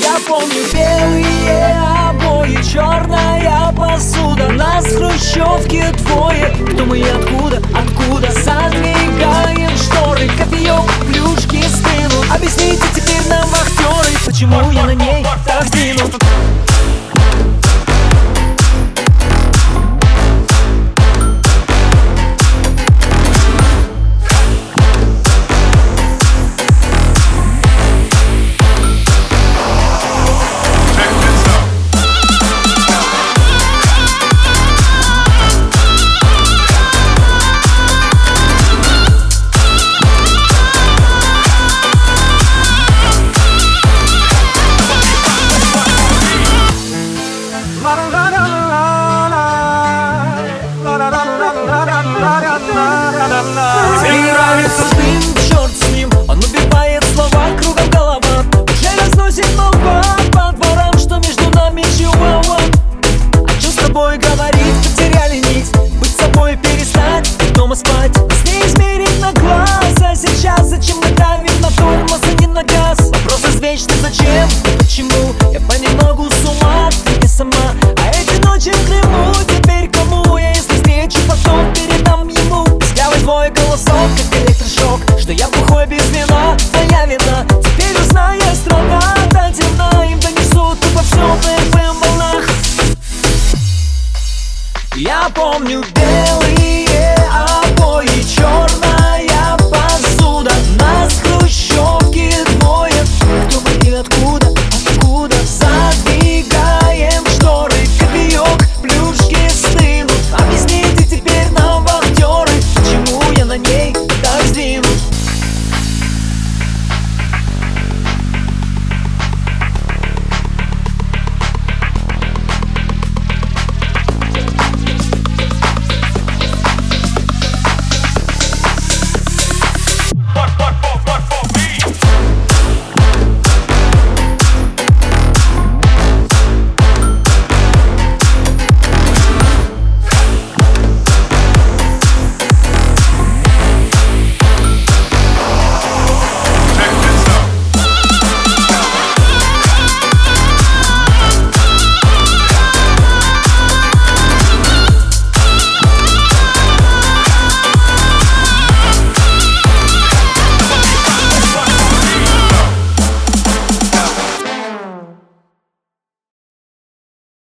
Я помню белые обои, черная посуда. Нас в хрущевке двое. Кто мы и откуда, откуда Задвигаем шторы, кофеек, плюшки стынут Объясните теперь нам, вахтеры Почему я на ней так сдвинут Мне нравится дым, черт с ним Он убивает слова кругом голова Уже разносит молва по дворам Что между нами чуава А что с тобой говорить, потеряли нить Быть собой перестать, дома спать С ней измерить на глаз А сейчас зачем мы давим на тормоз, а не на газ Вопрос извечный, зачем почему Я понемногу с ума, ты не сама А эти ночи в Крыму теперь кому Я если отвечу потом Передам ему. Слявый твой голосок Как электрошок, что я бухой без вина. Твоя вина, теперь узная страна Та темна, им донесут ты по на FM эм волнах. Я помню белые обои черные